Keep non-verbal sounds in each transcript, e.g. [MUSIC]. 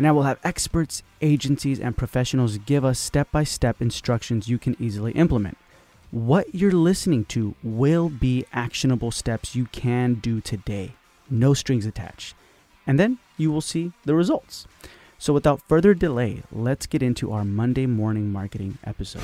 and I will have experts, agencies, and professionals give us step by step instructions you can easily implement. What you're listening to will be actionable steps you can do today, no strings attached. And then you will see the results. So, without further delay, let's get into our Monday morning marketing episode.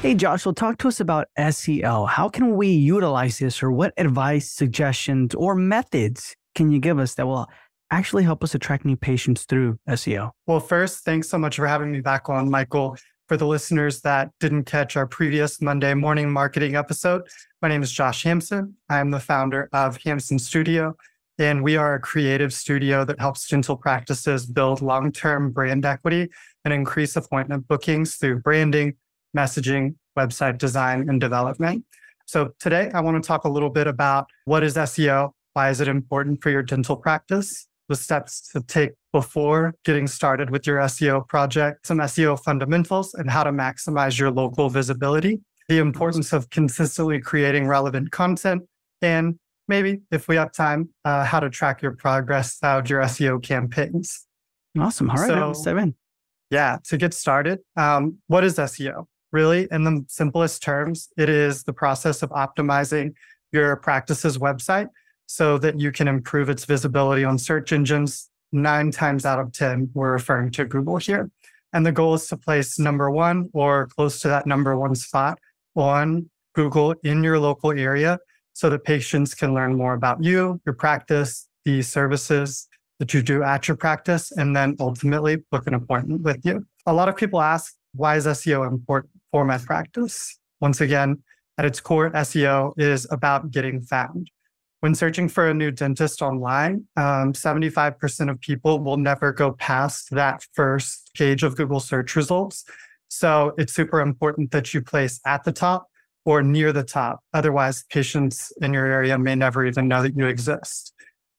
Hey, Josh, well, talk to us about SEO. How can we utilize this, or what advice, suggestions, or methods can you give us that will actually help us attract new patients through SEO? Well, first, thanks so much for having me back on, Michael. For the listeners that didn't catch our previous Monday morning marketing episode, my name is Josh Hampson. I am the founder of Hampson Studio, and we are a creative studio that helps dental practices build long term brand equity and increase appointment bookings through branding, messaging, website design, and development. So, today I want to talk a little bit about what is SEO, why is it important for your dental practice? The steps to take before getting started with your SEO project, some SEO fundamentals, and how to maximize your local visibility, the importance of consistently creating relevant content, and maybe, if we have time, uh, how to track your progress out your SEO campaigns. Awesome. All right, so, let's dive in. Yeah, to get started, um, what is SEO? Really, in the simplest terms, it is the process of optimizing your practice's website so that you can improve its visibility on search engines. Nine times out of 10, we're referring to Google here. And the goal is to place number one or close to that number one spot on Google in your local area so that patients can learn more about you, your practice, the services that you do at your practice, and then ultimately book an appointment with you. A lot of people ask, why is SEO important for my practice? Once again, at its core, SEO is about getting found. When searching for a new dentist online, um, 75% of people will never go past that first page of Google search results. So it's super important that you place at the top or near the top. Otherwise, patients in your area may never even know that you exist.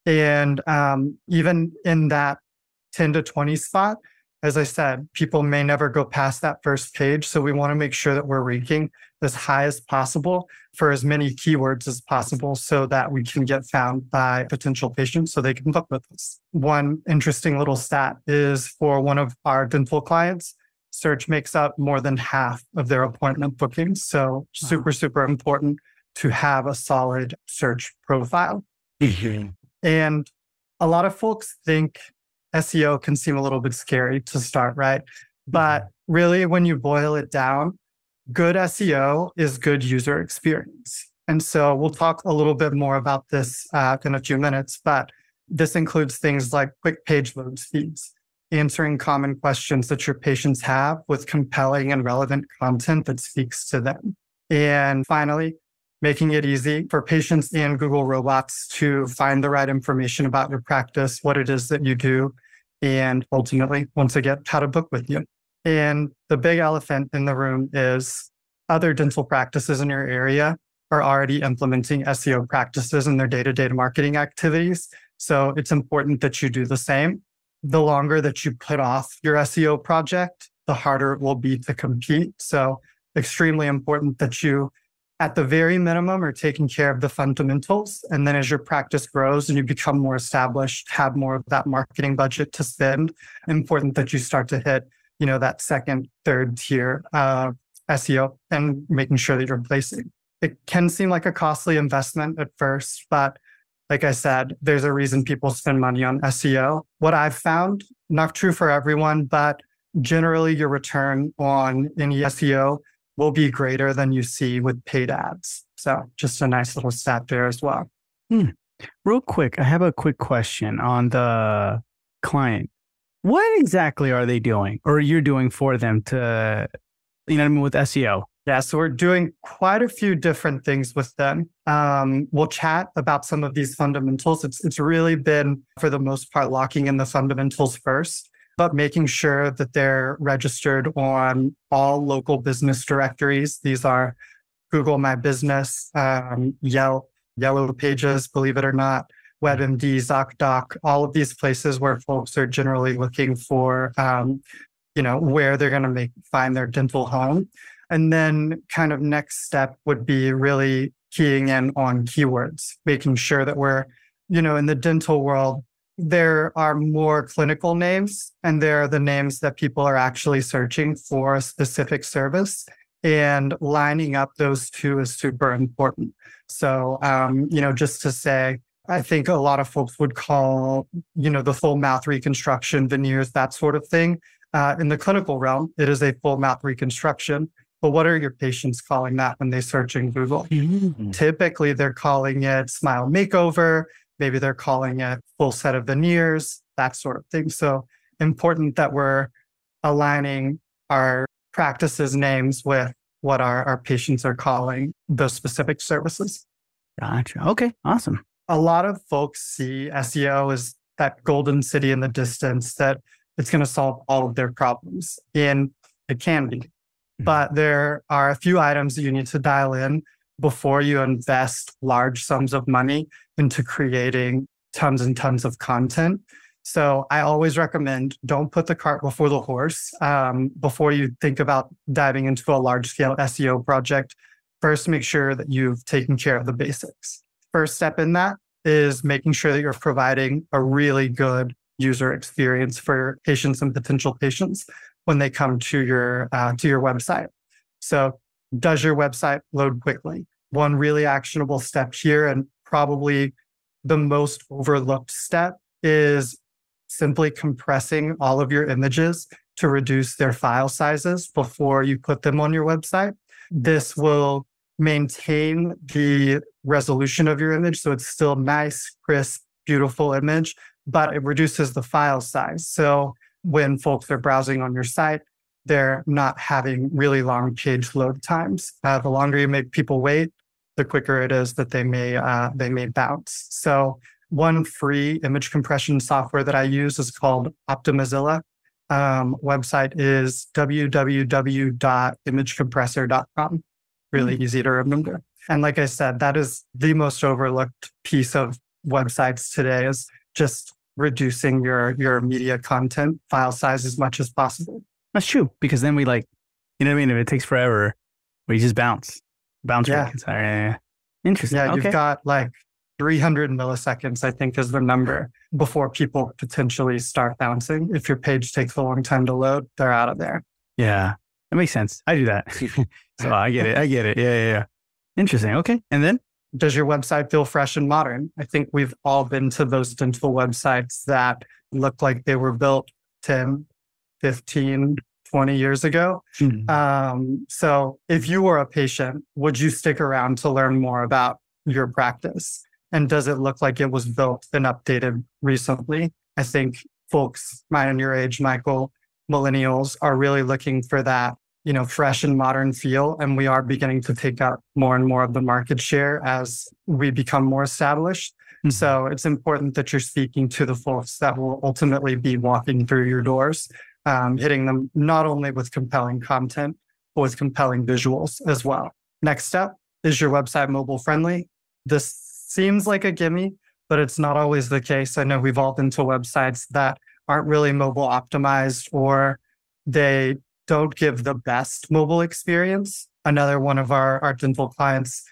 And um, even in that 10 to 20 spot, as I said, people may never go past that first page. So we want to make sure that we're ranking as high as possible for as many keywords as possible so that we can get found by potential patients so they can book with us. One interesting little stat is for one of our dental clients, search makes up more than half of their appointment bookings. So super, super important to have a solid search profile. Mm-hmm. And a lot of folks think SEO can seem a little bit scary to start, right? But mm-hmm. really, when you boil it down, good SEO is good user experience. And so we'll talk a little bit more about this uh, in a few minutes, but this includes things like quick page load speeds, answering common questions that your patients have with compelling and relevant content that speaks to them. And finally, making it easy for patients and Google robots to find the right information about your practice, what it is that you do, and ultimately, once again, how to book with you. And the big elephant in the room is other dental practices in your area are already implementing SEO practices in their day to day marketing activities. So it's important that you do the same. The longer that you put off your SEO project, the harder it will be to compete. So, extremely important that you at the very minimum are taking care of the fundamentals. And then as your practice grows and you become more established, have more of that marketing budget to spend, important that you start to hit, you know, that second, third tier uh, SEO and making sure that you're placing. It can seem like a costly investment at first, but like I said, there's a reason people spend money on SEO. What I've found, not true for everyone, but generally your return on any SEO will be greater than you see with paid ads. So just a nice little stat there as well. Hmm. Real quick, I have a quick question on the client. What exactly are they doing or you're doing for them to, you know what I mean, with SEO? Yeah, so we're doing quite a few different things with them. Um, we'll chat about some of these fundamentals. It's, it's really been, for the most part, locking in the fundamentals first. But making sure that they're registered on all local business directories. These are Google My Business, um, Yelp, Yellow Pages, believe it or not, WebMD, ZocDoc, all of these places where folks are generally looking for, um, you know, where they're going to make find their dental home. And then kind of next step would be really keying in on keywords, making sure that we're, you know, in the dental world, there are more clinical names and there are the names that people are actually searching for a specific service and lining up those two is super important. So um, you know just to say i think a lot of folks would call you know the full mouth reconstruction veneers that sort of thing. Uh, in the clinical realm it is a full mouth reconstruction but what are your patients calling that when they search in google? Mm-hmm. typically they're calling it smile makeover Maybe they're calling it full set of veneers, that sort of thing. So important that we're aligning our practices names with what our, our patients are calling those specific services. Gotcha. Okay. Awesome. A lot of folks see SEO as that golden city in the distance that it's going to solve all of their problems. And it can be. Mm-hmm. But there are a few items that you need to dial in before you invest large sums of money into creating tons and tons of content. So I always recommend don't put the cart before the horse. Um, before you think about diving into a large scale SEO project, first make sure that you've taken care of the basics. First step in that is making sure that you're providing a really good user experience for patients and potential patients when they come to your uh, to your website. So does your website load quickly? One really actionable step here, and probably the most overlooked step, is simply compressing all of your images to reduce their file sizes before you put them on your website. This will maintain the resolution of your image. So it's still nice, crisp, beautiful image, but it reduces the file size. So when folks are browsing on your site, they're not having really long page load times. Uh, the longer you make people wait, the quicker it is that they may uh, they may bounce. So one free image compression software that I use is called Optimizilla. Um, website is www.imagecompressor.com. Really mm-hmm. easy to remember. And like I said, that is the most overlooked piece of websites today is just reducing your your media content file size as much as possible. That's true because then we like, you know what I mean. If it takes forever, we just bounce, bounce yeah. rate Yeah. Interesting. Yeah, okay. you've got like 300 milliseconds, I think, is the number before people potentially start bouncing. If your page takes a long time to load, they're out of there. Yeah, that makes sense. I do that, [LAUGHS] [LAUGHS] so I get it. I get it. Yeah, yeah, yeah. Interesting. Okay, and then does your website feel fresh and modern? I think we've all been to those dental websites that look like they were built 10, 15, 20 years ago. Mm-hmm. Um, so if you were a patient, would you stick around to learn more about your practice? And does it look like it was built and updated recently? I think folks mine and your age, Michael, millennials are really looking for that, you know, fresh and modern feel. And we are beginning to take up more and more of the market share as we become more established. Mm-hmm. So it's important that you're speaking to the folks that will ultimately be walking through your doors um, hitting them not only with compelling content, but with compelling visuals as well. Next step is your website mobile friendly? This seems like a gimme, but it's not always the case. I know we've all been to websites that aren't really mobile optimized or they don't give the best mobile experience. Another one of our, our dental clients,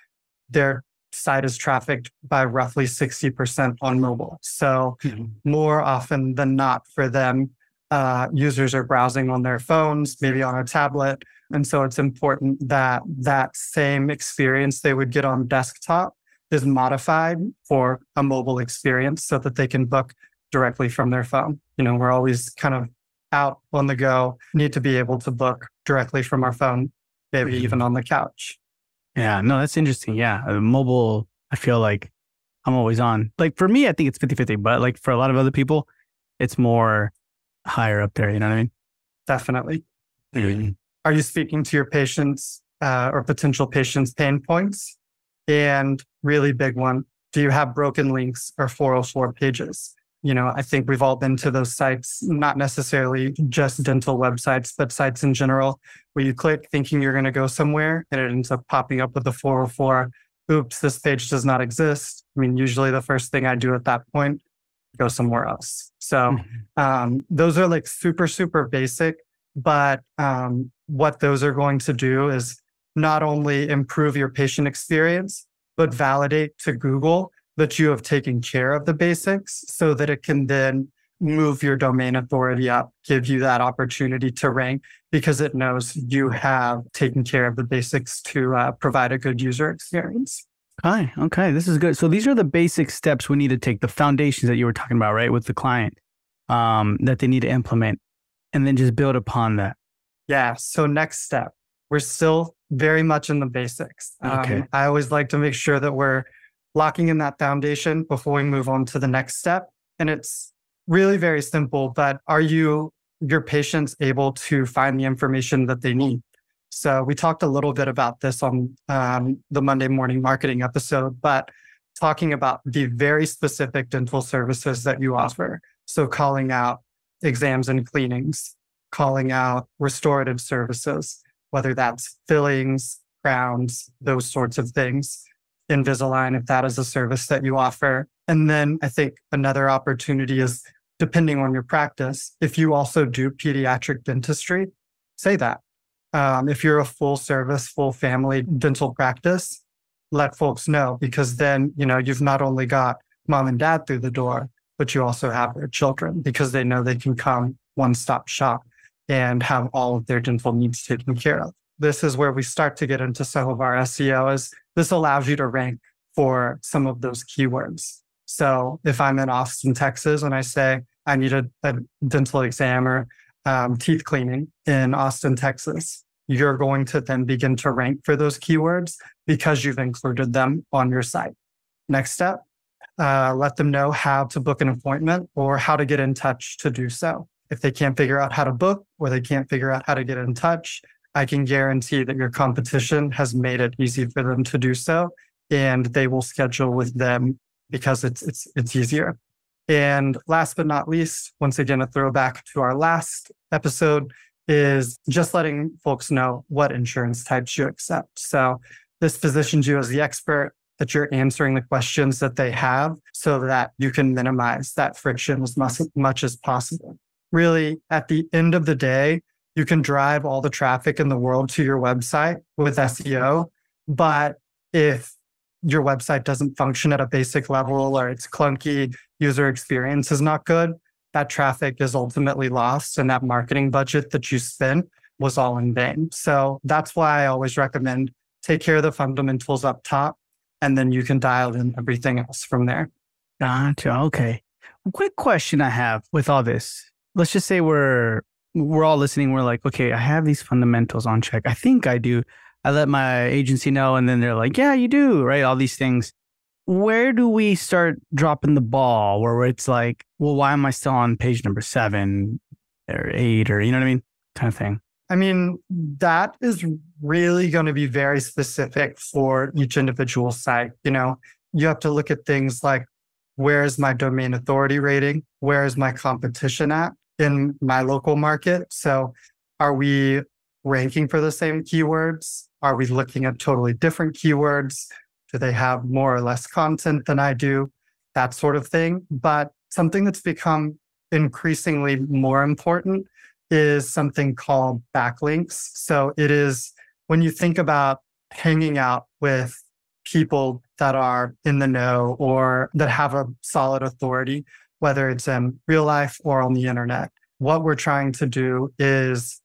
their site is trafficked by roughly 60% on mobile. So mm-hmm. more often than not for them, uh, users are browsing on their phones, maybe on a tablet. And so it's important that that same experience they would get on desktop is modified for a mobile experience so that they can book directly from their phone. You know, we're always kind of out on the go, need to be able to book directly from our phone, maybe even on the couch. Yeah, no, that's interesting. Yeah. Mobile, I feel like I'm always on. Like for me, I think it's 50 50, but like for a lot of other people, it's more higher up there. You know what I mean? Definitely. Mm-hmm. Are you speaking to your patients uh, or potential patients' pain points? And really big one, do you have broken links or 404 pages? you know, I think we've all been to those sites, not necessarily just dental websites, but sites in general, where you click thinking you're going to go somewhere and it ends up popping up with a 404. Oops, this page does not exist. I mean, usually the first thing I do at that point, go somewhere else. So mm-hmm. um, those are like super, super basic. But um, what those are going to do is not only improve your patient experience, but validate to Google that you have taken care of the basics so that it can then move your domain authority up, give you that opportunity to rank because it knows you have taken care of the basics to uh, provide a good user experience. Okay. Okay. This is good. So these are the basic steps we need to take, the foundations that you were talking about, right? With the client um, that they need to implement and then just build upon that. Yeah. So next step, we're still very much in the basics. Okay. Um, I always like to make sure that we're locking in that foundation before we move on to the next step. And it's really very simple, but are you, your patients able to find the information that they need? So we talked a little bit about this on um, the Monday morning marketing episode, but talking about the very specific dental services that you offer. So calling out exams and cleanings, calling out restorative services, whether that's fillings, crowns, those sorts of things. Invisalign, if that is a service that you offer. And then I think another opportunity is depending on your practice, if you also do pediatric dentistry, say that. Um, if you're a full service, full family dental practice, let folks know because then, you know, you've not only got mom and dad through the door, but you also have their children because they know they can come one stop shop and have all of their dental needs taken care of. This is where we start to get into some of our SEO is this allows you to rank for some of those keywords. So if I'm in Austin, Texas, and I say I need a, a dental exam or um, teeth cleaning in Austin, Texas, you're going to then begin to rank for those keywords because you've included them on your site. Next step, uh, let them know how to book an appointment or how to get in touch to do so. If they can't figure out how to book or they can't figure out how to get in touch, I can guarantee that your competition has made it easy for them to do so, and they will schedule with them because it's it's it's easier. And last but not least, once again, a throwback to our last episode is just letting folks know what insurance types you accept. So this positions you as the expert that you're answering the questions that they have so that you can minimize that friction as much, much as possible. Really, at the end of the day, you can drive all the traffic in the world to your website with SEO. But if your website doesn't function at a basic level or it's clunky, user experience is not good, that traffic is ultimately lost. And that marketing budget that you spent was all in vain. So that's why I always recommend take care of the fundamentals up top and then you can dial in everything else from there. Gotcha. Okay. quick question I have with all this. Let's just say we're we're all listening. We're like, okay, I have these fundamentals on check. I think I do. I let my agency know, and then they're like, yeah, you do, right? All these things. Where do we start dropping the ball where it's like, well, why am I still on page number seven or eight or, you know what I mean? Kind of thing. I mean, that is really going to be very specific for each individual site. You know, you have to look at things like where is my domain authority rating? Where is my competition at? in my local market. So are we ranking for the same keywords? Are we looking at totally different keywords? Do they have more or less content than I do? That sort of thing. But something that's become increasingly more important is something called backlinks. So it is when you think about hanging out with people that are in the know or that have a solid authority, whether it's in real life or on the internet. What we're trying to do is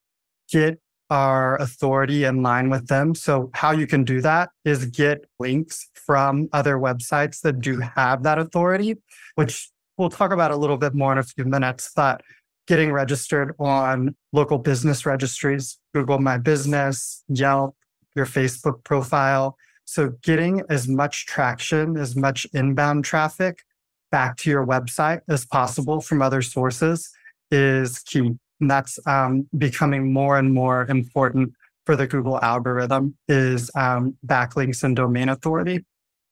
get our authority in line with them. So, how you can do that is get links from other websites that do have that authority, which we'll talk about a little bit more in a few minutes. But getting registered on local business registries, Google My Business, Yelp, your Facebook profile. So, getting as much traction, as much inbound traffic back to your website as possible from other sources is key. And that's um, becoming more and more important for the Google algorithm is um, backlinks and domain authority.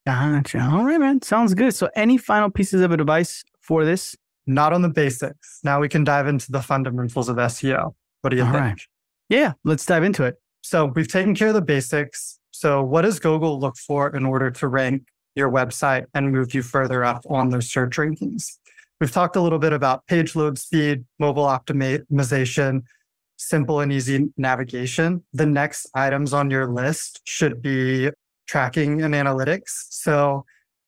Gotcha. All right, man. Sounds good. So any final pieces of advice for this? not on the basics. Now we can dive into the fundamentals of SEO. What do you All think? right. Yeah, let's dive into it. So we've taken care of the basics. So what does Google look for in order to rank your website and move you further up on their search rankings? We've talked a little bit about page load speed, mobile optimization, simple and easy navigation. The next items on your list should be tracking and analytics. So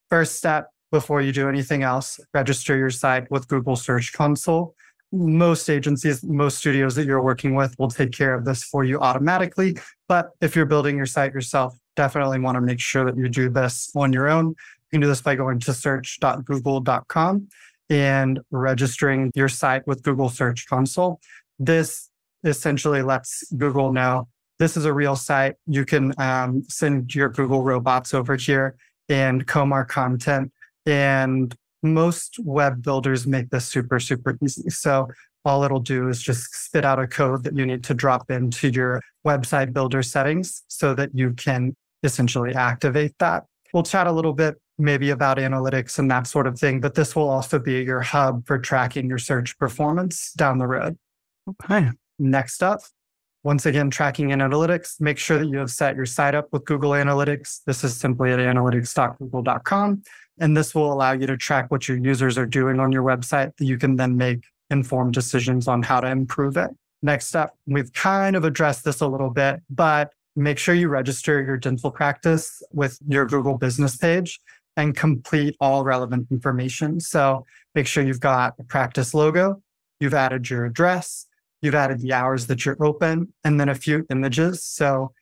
first step before you do anything else, register your site with Google Search Console. Most agencies, most studios that you're working with will take care of this for you automatically. But if you're building your site yourself, definitely want to make sure that you do this on your own. You can do this by going to search.google.com and registering your site with Google Search Console. This essentially lets Google know this is a real site. You can um, send your Google robots over here and comb our content. And most web builders make this super, super easy. So all it'll do is just spit out a code that you need to drop into your website builder settings so that you can essentially activate that. We'll chat a little bit maybe about analytics and that sort of thing, but this will also be your hub for tracking your search performance down the road. Okay. Next up, once again, tracking in analytics, make sure that you have set your site up with Google Analytics. This is simply at analytics.google.com. And this will allow you to track what your users are doing on your website that you can then make informed decisions on how to improve it. Next up, we've kind of addressed this a little bit, but make sure you register your dental practice with your Google business page and complete all relevant information. So make sure you've got a practice logo, you've added your address, you've added the hours that you're open, and then a few images. So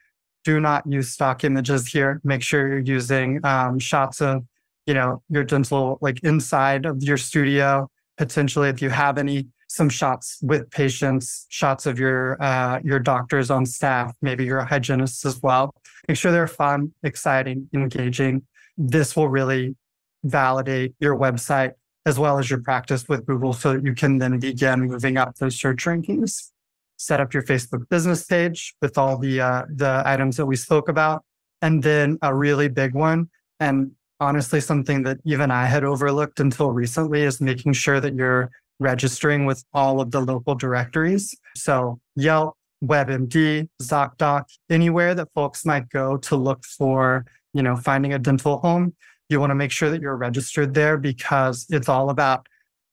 do not use stock images here. Make sure you're using um, shots of, you know, your dental like inside of your studio. Potentially, if you have any, some shots with patients, shots of your uh, your doctors on staff, maybe your hygienists as well. Make sure they're fun, exciting, engaging. This will really validate your website as well as your practice with Google so that you can then begin moving up those search rankings. Set up your Facebook business page with all the uh, the items that we spoke about, and then a really big one, and honestly something that even I had overlooked until recently is making sure that you're registering with all of the local directories. So Yelp, WebMD, ZocDoc, anywhere that folks might go to look for, you know, finding a dental home you want to make sure that you're registered there because it's all about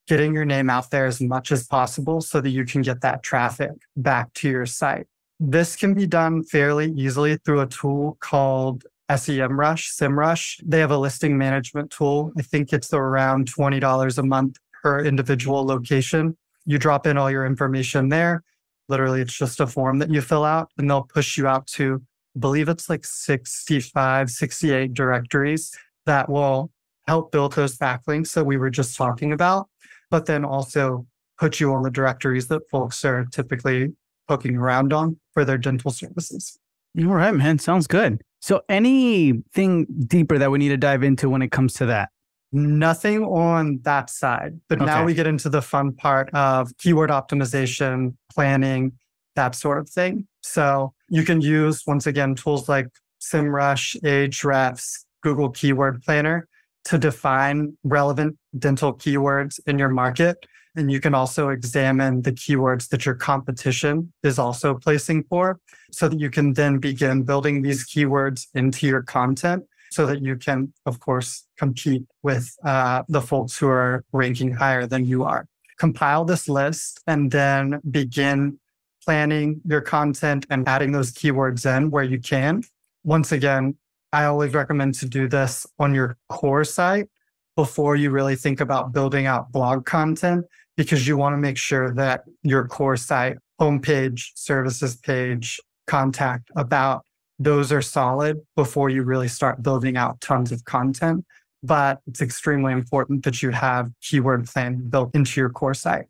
getting your name out there as much as possible so that you can get that traffic back to your site. This can be done fairly easily through a tool called SEMrush, SEMrush. They have a listing management tool. I think it's around $20 a month per individual location. You drop in all your information there. Literally, it's just a form that you fill out and they'll push you out to, I believe it's like 65, 68 directories that will help build those backlinks that we were just talking about, but then also put you on the directories that folks are typically poking around on for their dental services. All right, man. Sounds good. So, anything deeper that we need to dive into when it comes to that? Nothing on that side. But okay. now we get into the fun part of keyword optimization, planning, that sort of thing. So, you can use, once again, tools like SEMrush, Ahrefs, Google Keyword Planner to define relevant dental keywords in your market. And you can also examine the keywords that your competition is also placing for so that you can then begin building these keywords into your content so that you can, of course, compete with uh, the folks who are ranking higher than you are. Compile this list and then begin planning your content and adding those keywords in where you can. Once again, I always recommend to do this on your core site before you really think about building out blog content because you want to make sure that your core site, homepage, services page, contact about those are solid before you really start building out tons of content. But it's extremely important that you have keyword plan built into your core site.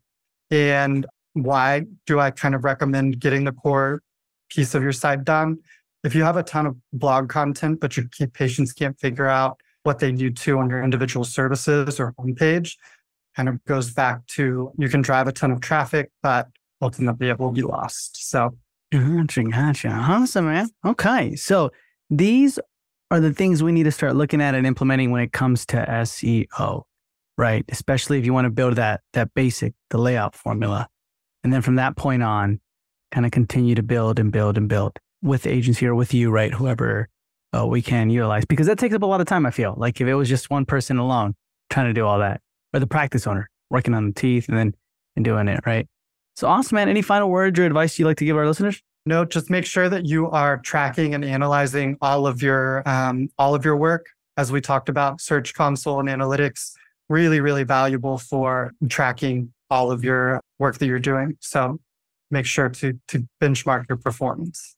And why do I kind of recommend getting the core piece of your site done? if you have a ton of blog content, but your patients can't figure out what they need to on your individual services or homepage, kind of goes back to you can drive a ton of traffic, but ultimately it will be lost. So, gotcha, gotcha. Awesome, man. Okay. So, these are the things we need to start looking at and implementing when it comes to SEO. right? Especially if you want to build that that basic, the layout formula. And then from that point on, kind of continue to build and build and build with the agency or with you, right? Whoever uh, we can utilize because that takes up a lot of time. I feel like if it was just one person alone trying to do all that, or the practice owner working on the teeth and then and doing it, right? So awesome, man. Any final words or advice you'd like to give our listeners? No, just make sure that you are tracking and analyzing all of your um, all of your work. As we talked about, Search Console and analytics really, really valuable for tracking all of your work that you're doing. So make sure to to benchmark your performance.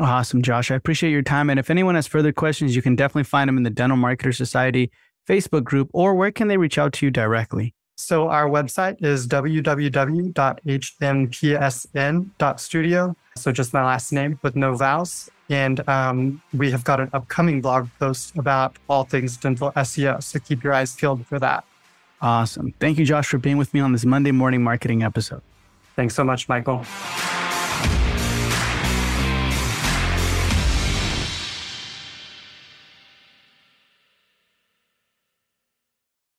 Awesome, Josh. I appreciate your time. And if anyone has further questions, you can definitely find them in the Dental Marketer Society Facebook group, or where can they reach out to you directly? So our website is www.hmpsn.studio. So just my last name with no vowels. And um, we have got an upcoming blog post about all things dental SEO. So keep your eyes peeled for that. Awesome. Thank you, Josh, for being with me on this Monday morning marketing episode. Thanks so much, Michael.